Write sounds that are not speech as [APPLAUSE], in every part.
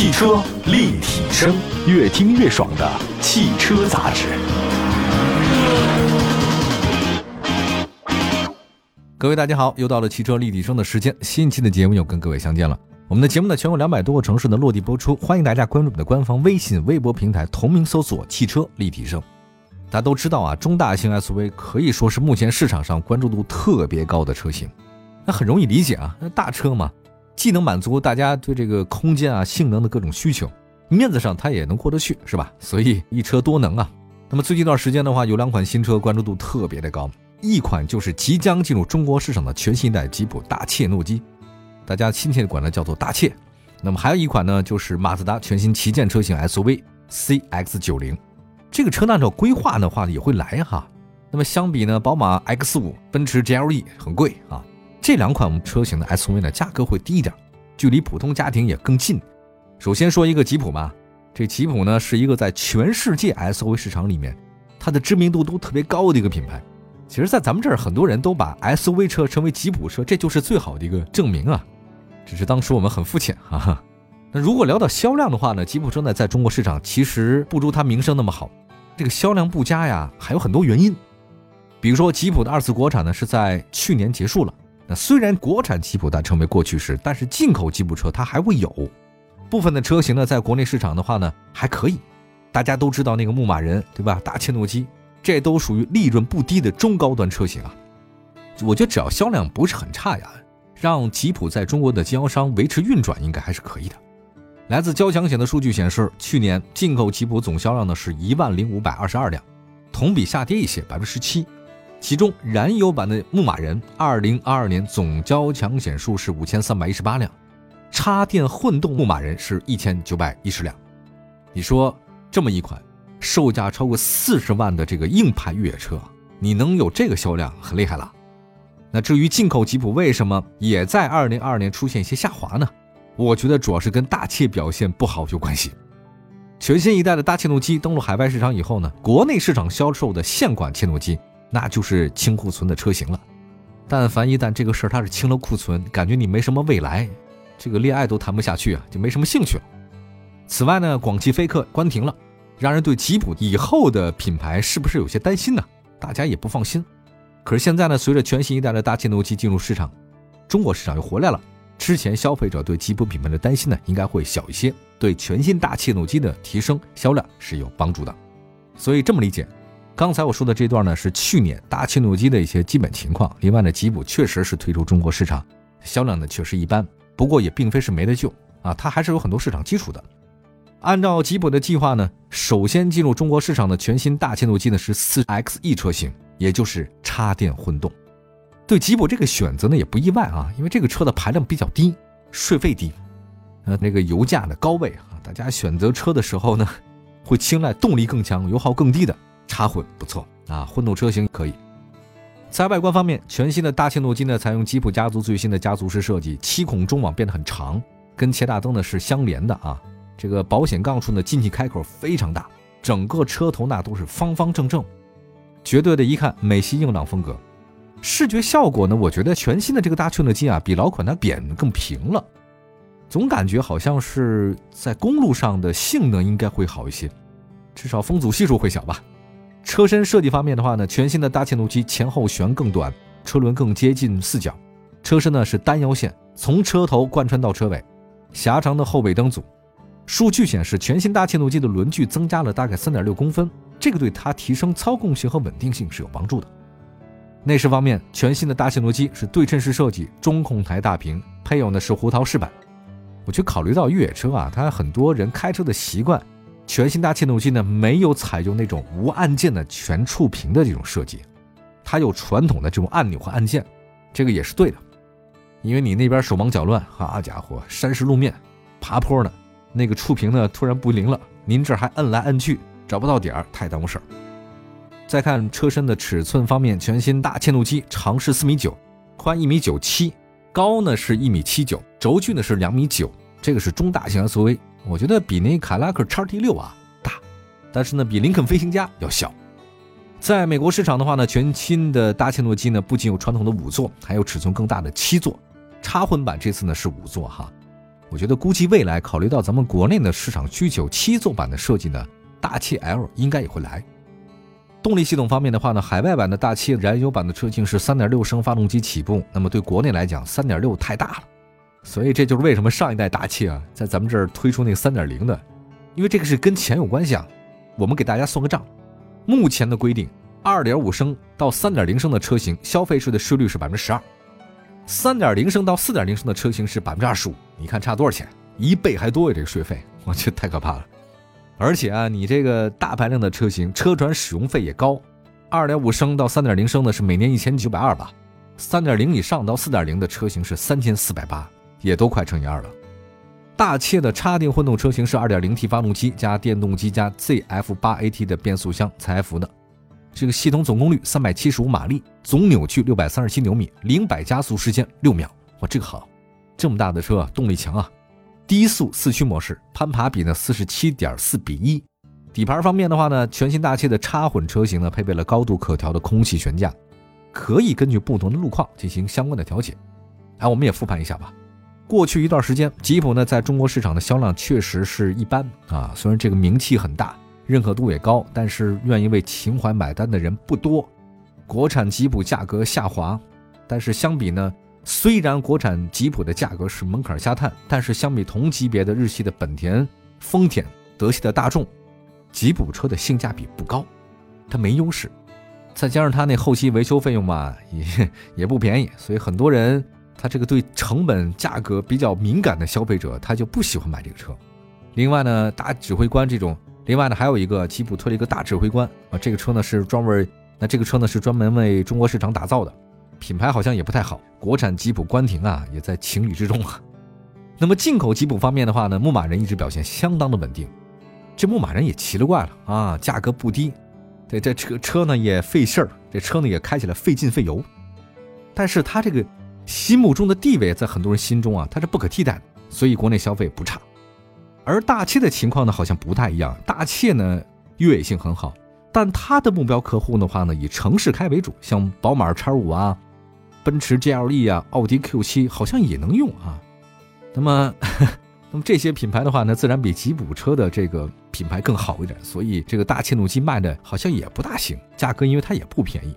汽车立体声，越听越爽的汽车杂志。各位大家好，又到了汽车立体声的时间，新一期的节目又跟各位相见了。我们的节目呢，全国两百多个城市的落地播出，欢迎大家关注我们的官方微信、微博平台，同名搜索“汽车立体声”。大家都知道啊，中大型 SUV 可以说是目前市场上关注度特别高的车型。那很容易理解啊，那大车嘛。既能满足大家对这个空间啊、性能的各种需求，面子上它也能过得去，是吧？所以一车多能啊。[LAUGHS] 那么最近一段时间的话，有两款新车关注度特别的高，一款就是即将进入中国市场的全新一代吉普大切诺基，大家亲切的管它叫做大切。那么还有一款呢，就是马自达全新旗舰车型 SUV CX-90，这个车按照规划的话也会来哈。那么相比呢，宝马 X5、奔驰 GLE 很贵啊。这两款车型的 SUV 呢，价格会低一点，距离普通家庭也更近。首先说一个吉普吧，这吉普呢是一个在全世界 SUV 市场里面，它的知名度都特别高的一个品牌。其实，在咱们这儿，很多人都把 SUV 车称为吉普车，这就是最好的一个证明啊。只是当时我们很肤浅 [LAUGHS] 啊。那如果聊到销量的话呢，吉普车呢在中国市场其实不如它名声那么好。这个销量不佳呀，还有很多原因。比如说，吉普的二次国产呢是在去年结束了。那虽然国产吉普它成为过去式，但是进口吉普车它还会有部分的车型呢，在国内市场的话呢还可以。大家都知道那个牧马人对吧？大切诺基，这都属于利润不低的中高端车型啊。我觉得只要销量不是很差呀，让吉普在中国的经销商维持运转应该还是可以的。来自交强险的数据显示，去年进口吉普总销量呢是一万零五百二十二辆，同比下跌一些，百分之十七。其中，燃油版的牧马人2022年总交强险数是5318辆，插电混动牧马人是1910辆。你说这么一款售价超过40万的这个硬派越野车，你能有这个销量，很厉害了。那至于进口吉普为什么也在2022年出现一些下滑呢？我觉得主要是跟大切表现不好有关系。全新一代的大切诺基登陆海外市场以后呢，国内市场销售的现款切诺基。那就是清库存的车型了，但凡一旦这个事儿它是清了库存，感觉你没什么未来，这个恋爱都谈不下去啊，就没什么兴趣了。此外呢，广汽菲克关停了，让人对吉普以后的品牌是不是有些担心呢？大家也不放心。可是现在呢，随着全新一代的大切诺基进入市场，中国市场又回来了，之前消费者对吉普品牌的担心呢，应该会小一些，对全新大切诺基的提升销量是有帮助的。所以这么理解。刚才我说的这段呢，是去年大切诺基的一些基本情况。另外呢，吉普确实是推出中国市场，销量呢确实一般，不过也并非是没得救啊，它还是有很多市场基础的。按照吉普的计划呢，首先进入中国市场的全新大切诺基呢是四 XE 车型，也就是插电混动。对吉普这个选择呢也不意外啊，因为这个车的排量比较低，税费低，呃，那个油价的高位啊，大家选择车的时候呢，会青睐动力更强、油耗更低的。插混不错啊，混动车型可以。在外观方面，全新的大切诺基呢采用吉普家族最新的家族式设计，七孔中网变得很长，跟前大灯呢是相连的啊。这个保险杠处呢进气开口非常大，整个车头那都是方方正正，绝对的一看美系硬朗风格。视觉效果呢，我觉得全新的这个大切诺基啊比老款它扁更平了，总感觉好像是在公路上的性能应该会好一些，至少风阻系数会小吧。车身设计方面的话呢，全新的大切诺基前后悬更短，车轮更接近四角，车身呢是单腰线，从车头贯穿到车尾，狭长的后尾灯组。数据显示，全新大切诺基的轮距增加了大概三点六公分，这个对它提升操控性和稳定性是有帮助的。内饰方面，全新的大切诺基是对称式设计，中控台大屏，配有的是胡桃饰板。我就考虑到越野车啊，它很多人开车的习惯。全新大切诺基呢，没有采用那种无按键的全触屏的这种设计，它有传统的这种按钮和按键，这个也是对的，因为你那边手忙脚乱，好家伙，山石路面，爬坡呢，那个触屏呢突然不灵了，您这还摁来摁去，找不到点儿，太耽误事儿。再看车身的尺寸方面，全新大切诺基长是四米九，宽一米九七，高呢是一米七九，轴距呢是两米九，这个是中大型 SUV。我觉得比那凯拉克叉 T 六啊大，但是呢比林肯飞行家要小。在美国市场的话呢，全新的大切诺基呢不仅有传统的五座，还有尺寸更大的七座。插混版这次呢是五座哈。我觉得估计未来考虑到咱们国内的市场需求，七座版的设计呢，大切 L 应该也会来。动力系统方面的话呢，海外版的大切燃油版的车型是3.6升发动机起步，那么对国内来讲，3.6太大了，所以这就是为什么上一代大切啊，在咱们这儿推出那个3.0的，因为这个是跟钱有关系啊。我们给大家算个账，目前的规定，2.5升到3.0升的车型消费税的税率是百分之十二，3.0升到4.0升的车型是百分之二十五，你看差多少钱？一倍还多呀！这个税费，我去，太可怕了。而且啊，你这个大排量的车型，车船使用费也高。二点五升到三点零升的是每年一千九百二吧，三点零以上到四点零的车型是三千四百八，也都快乘以二了。大切的插电混动车型是二点零 T 发动机加电动机加 ZF 八 AT 的变速箱采孚的，这个系统总功率三百七十五马力，总扭矩六百三十七牛米，零百加速时间六秒。哇，这个好，这么大的车啊动力强啊！低速四驱模式，攀爬比呢四十七点四比一。底盘方面的话呢，全新大切的插混车型呢，配备了高度可调的空气悬架，可以根据不同的路况进行相关的调节。哎，我们也复盘一下吧。过去一段时间，吉普呢在中国市场的销量确实是一般啊，虽然这个名气很大，认可度也高，但是愿意为情怀买单的人不多。国产吉普价格下滑，但是相比呢？虽然国产吉普的价格是门槛下探，但是相比同级别的日系的本田、丰田、德系的大众，吉普车的性价比不高，它没优势。再加上它那后期维修费用嘛，也也不便宜，所以很多人他这个对成本价格比较敏感的消费者，他就不喜欢买这个车。另外呢，大指挥官这种，另外呢还有一个吉普推了一个大指挥官啊，这个车呢是专门，那这个车呢是专门为中国市场打造的。品牌好像也不太好，国产吉普关停啊，也在情理之中啊。[LAUGHS] 那么进口吉普方面的话呢，牧马人一直表现相当的稳定。这牧马人也奇了怪了啊，价格不低，对这车车呢也费事儿，这车呢也开起来费劲费油。但是它这个心目中的地位在很多人心中啊，它是不可替代的，所以国内消费不差。而大切的情况呢，好像不太一样。大切呢越野性很好，但它的目标客户的话呢，以城市开为主，像宝马 X 五啊。奔驰 GLE 啊，奥迪 Q7 好像也能用啊。那么，[LAUGHS] 那么这些品牌的话呢，自然比吉普车的这个品牌更好一点。所以这个大切诺基卖的好像也不大行，价格因为它也不便宜。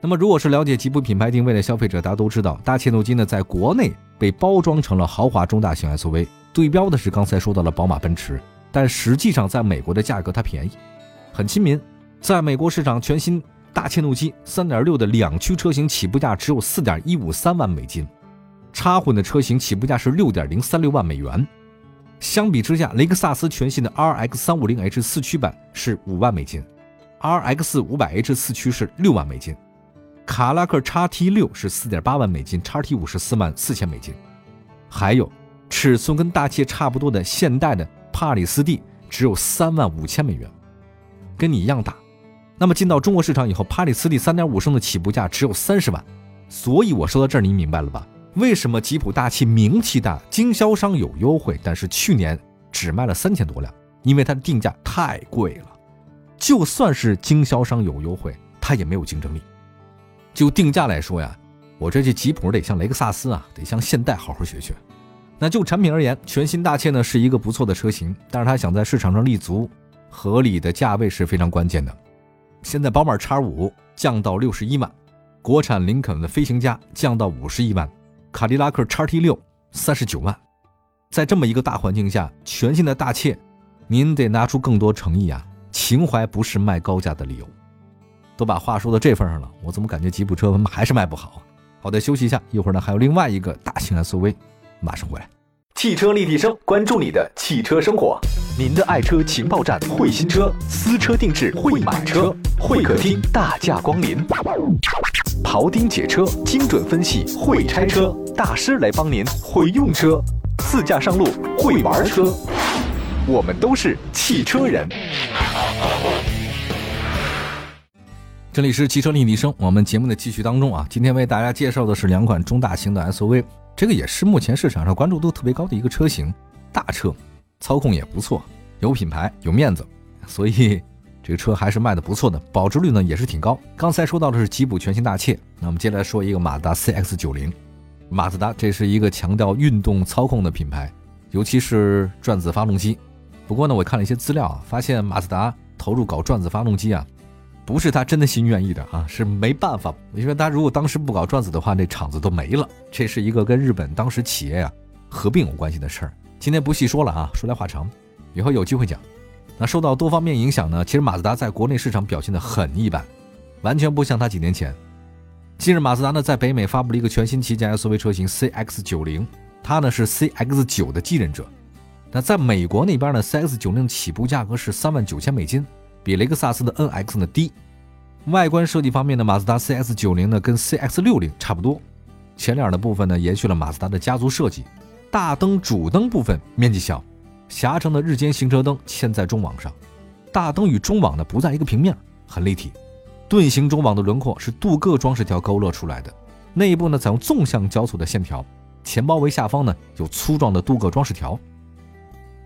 那么，如果是了解吉普品牌定位的消费者，大家都知道，大切诺基呢在国内被包装成了豪华中大型 SUV，对标的是刚才说到了宝马、奔驰，但实际上在美国的价格它便宜，很亲民，在美国市场全新。大切诺基3.6的两驱车型起步价只有4.153万美金，插混的车型起步价是6.036万美元。相比之下，雷克萨斯全新的 RX 350h 四驱版是5万美金，RX 500h 四驱是6万美金，卡拉克 XT6 是4.8万美金，XT5 是4万四千美金。还有尺寸跟大切差不多的现代的帕里斯蒂只有3万五千美元，跟你一样大。那么进到中国市场以后，帕里斯蒂3.5升的起步价只有三十万，所以我说到这儿，你明白了吧？为什么吉普大气名气大，经销商有优惠，但是去年只卖了三千多辆？因为它的定价太贵了，就算是经销商有优惠，它也没有竞争力。就定价来说呀，我这这吉普得向雷克萨斯啊，得向现代好好学学。那就产品而言，全新大切呢是一个不错的车型，但是它想在市场上立足，合理的价位是非常关键的。现在宝马 X 五降到六十一万，国产林肯的飞行家降到五十一万，卡迪拉克 X T 六三十九万，在这么一个大环境下，全新的大切，您得拿出更多诚意啊！情怀不是卖高价的理由。都把话说到这份上了，我怎么感觉吉普车还是卖不好？好的，休息一下，一会儿呢还有另外一个大型 SUV，马上回来。汽车立体声，关注你的汽车生活。您的爱车情报站，会新车，私车定制，会买车，会客厅大驾光临。庖丁解车，精准分析，会拆车大师来帮您，会用车，自驾上路，会玩车。我们都是汽车人。这里是汽车立体声，我们节目的继续当中啊，今天为大家介绍的是两款中大型的 SUV。这个也是目前市场上关注度特别高的一个车型，大车，操控也不错，有品牌有面子，所以这个车还是卖的不错的，保值率呢也是挺高。刚才说到的是吉普全新大切，那我们接下来说一个马自达 CX-90。马自达这是一个强调运动操控的品牌，尤其是转子发动机。不过呢，我看了一些资料啊，发现马自达投入搞转子发动机啊，不是他真的心愿意的啊，是没办法。因为他如果当时不搞转子的话，那厂子都没了。这是一个跟日本当时企业啊合并有关系的事儿。今天不细说了啊，说来话长，以后有机会讲。那受到多方面影响呢，其实马自达在国内市场表现的很一般，完全不像他几年前。近日，马自达呢在北美发布了一个全新旗舰 SUV 车型 CX-90，它呢是 CX-9 的继任者。那在美国那边呢，CX-90 起步价格是三万九千美金，比雷克萨斯的 NX 呢低。外观设计方面呢，马自达 CX-90 呢跟 CX-60 差不多，前脸的部分呢延续了马自达的家族设计，大灯主灯部分面积小，狭长的日间行车灯嵌在中网上，大灯与中网呢不在一个平面，很立体。盾形中网的轮廓是镀铬装饰条勾勒出来的，内部呢采用纵向交错的线条，前包围下方呢有粗壮的镀铬装饰条。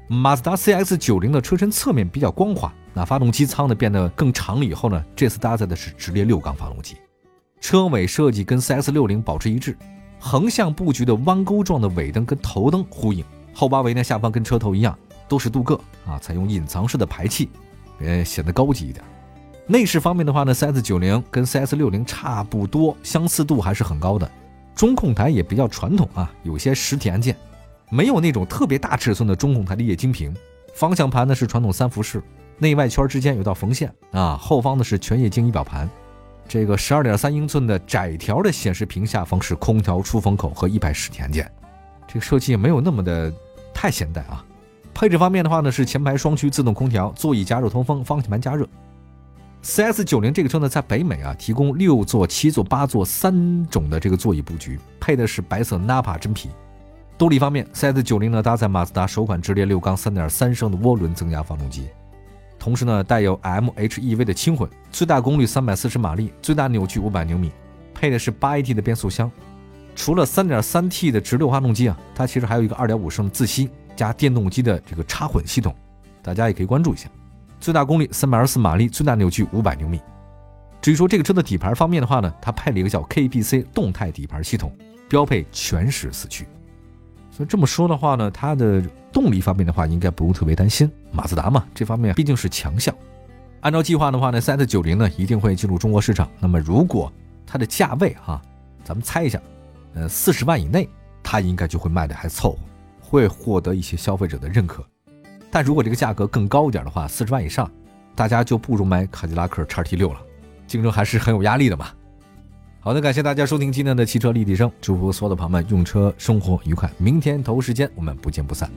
马自达 CX-90 的车身侧面比较光滑，那发动机舱呢变得更长了以后呢，这次搭载的是直列六缸发动机，车尾设计跟 CX-60 保持一致，横向布局的弯钩状的尾灯跟头灯呼应，后八围呢下方跟车头一样都是镀铬啊，采用隐藏式的排气，呃显得高级一点。内饰方面的话呢，CX-90 跟 CX-60 差不多，相似度还是很高的，中控台也比较传统啊，有些实体按键。没有那种特别大尺寸的中控台的液晶屏，方向盘呢是传统三辐式，内外圈之间有道缝线啊。后方呢是全液晶仪表盘，这个十二点三英寸的窄条的显示屏下方是空调出风口和一排实体按键，这个设计也没有那么的太现代啊。配置方面的话呢是前排双区自动空调，座椅加热通风，方向盘加热。CS 九零这个车呢在北美啊提供六座、七座、八座三种的这个座椅布局，配的是白色 Napa 真皮。动力方面，CS90 呢搭载马自达首款直列六缸3.3升的涡轮增压发动机，同时呢带有 MHEV 的轻混，最大功率340马力，最大扭矩500牛米，配的是 8AT 的变速箱。除了 3.3T 的直流发动机啊，它其实还有一个2.5升自吸加电动机的这个插混系统，大家也可以关注一下。最大功率324马力，最大扭矩500牛米。至于说这个车的底盘方面的话呢，它配了一个叫 KPC 动态底盘系统，标配全时四驱。所以这么说的话呢，它的动力方面的话，应该不用特别担心。马自达嘛，这方面毕竟是强项。按照计划的话呢，CS90 呢一定会进入中国市场。那么如果它的价位哈，咱们猜一下，呃，四十万以内，它应该就会卖的还凑合，会获得一些消费者的认可。但如果这个价格更高一点的话，四十万以上，大家就不如买卡迪拉克叉 T 六了，竞争还是很有压力的嘛。好的，感谢大家收听今天的汽车立体声，祝福所有的朋友们用车生活愉快。明天同一时间，我们不见不散。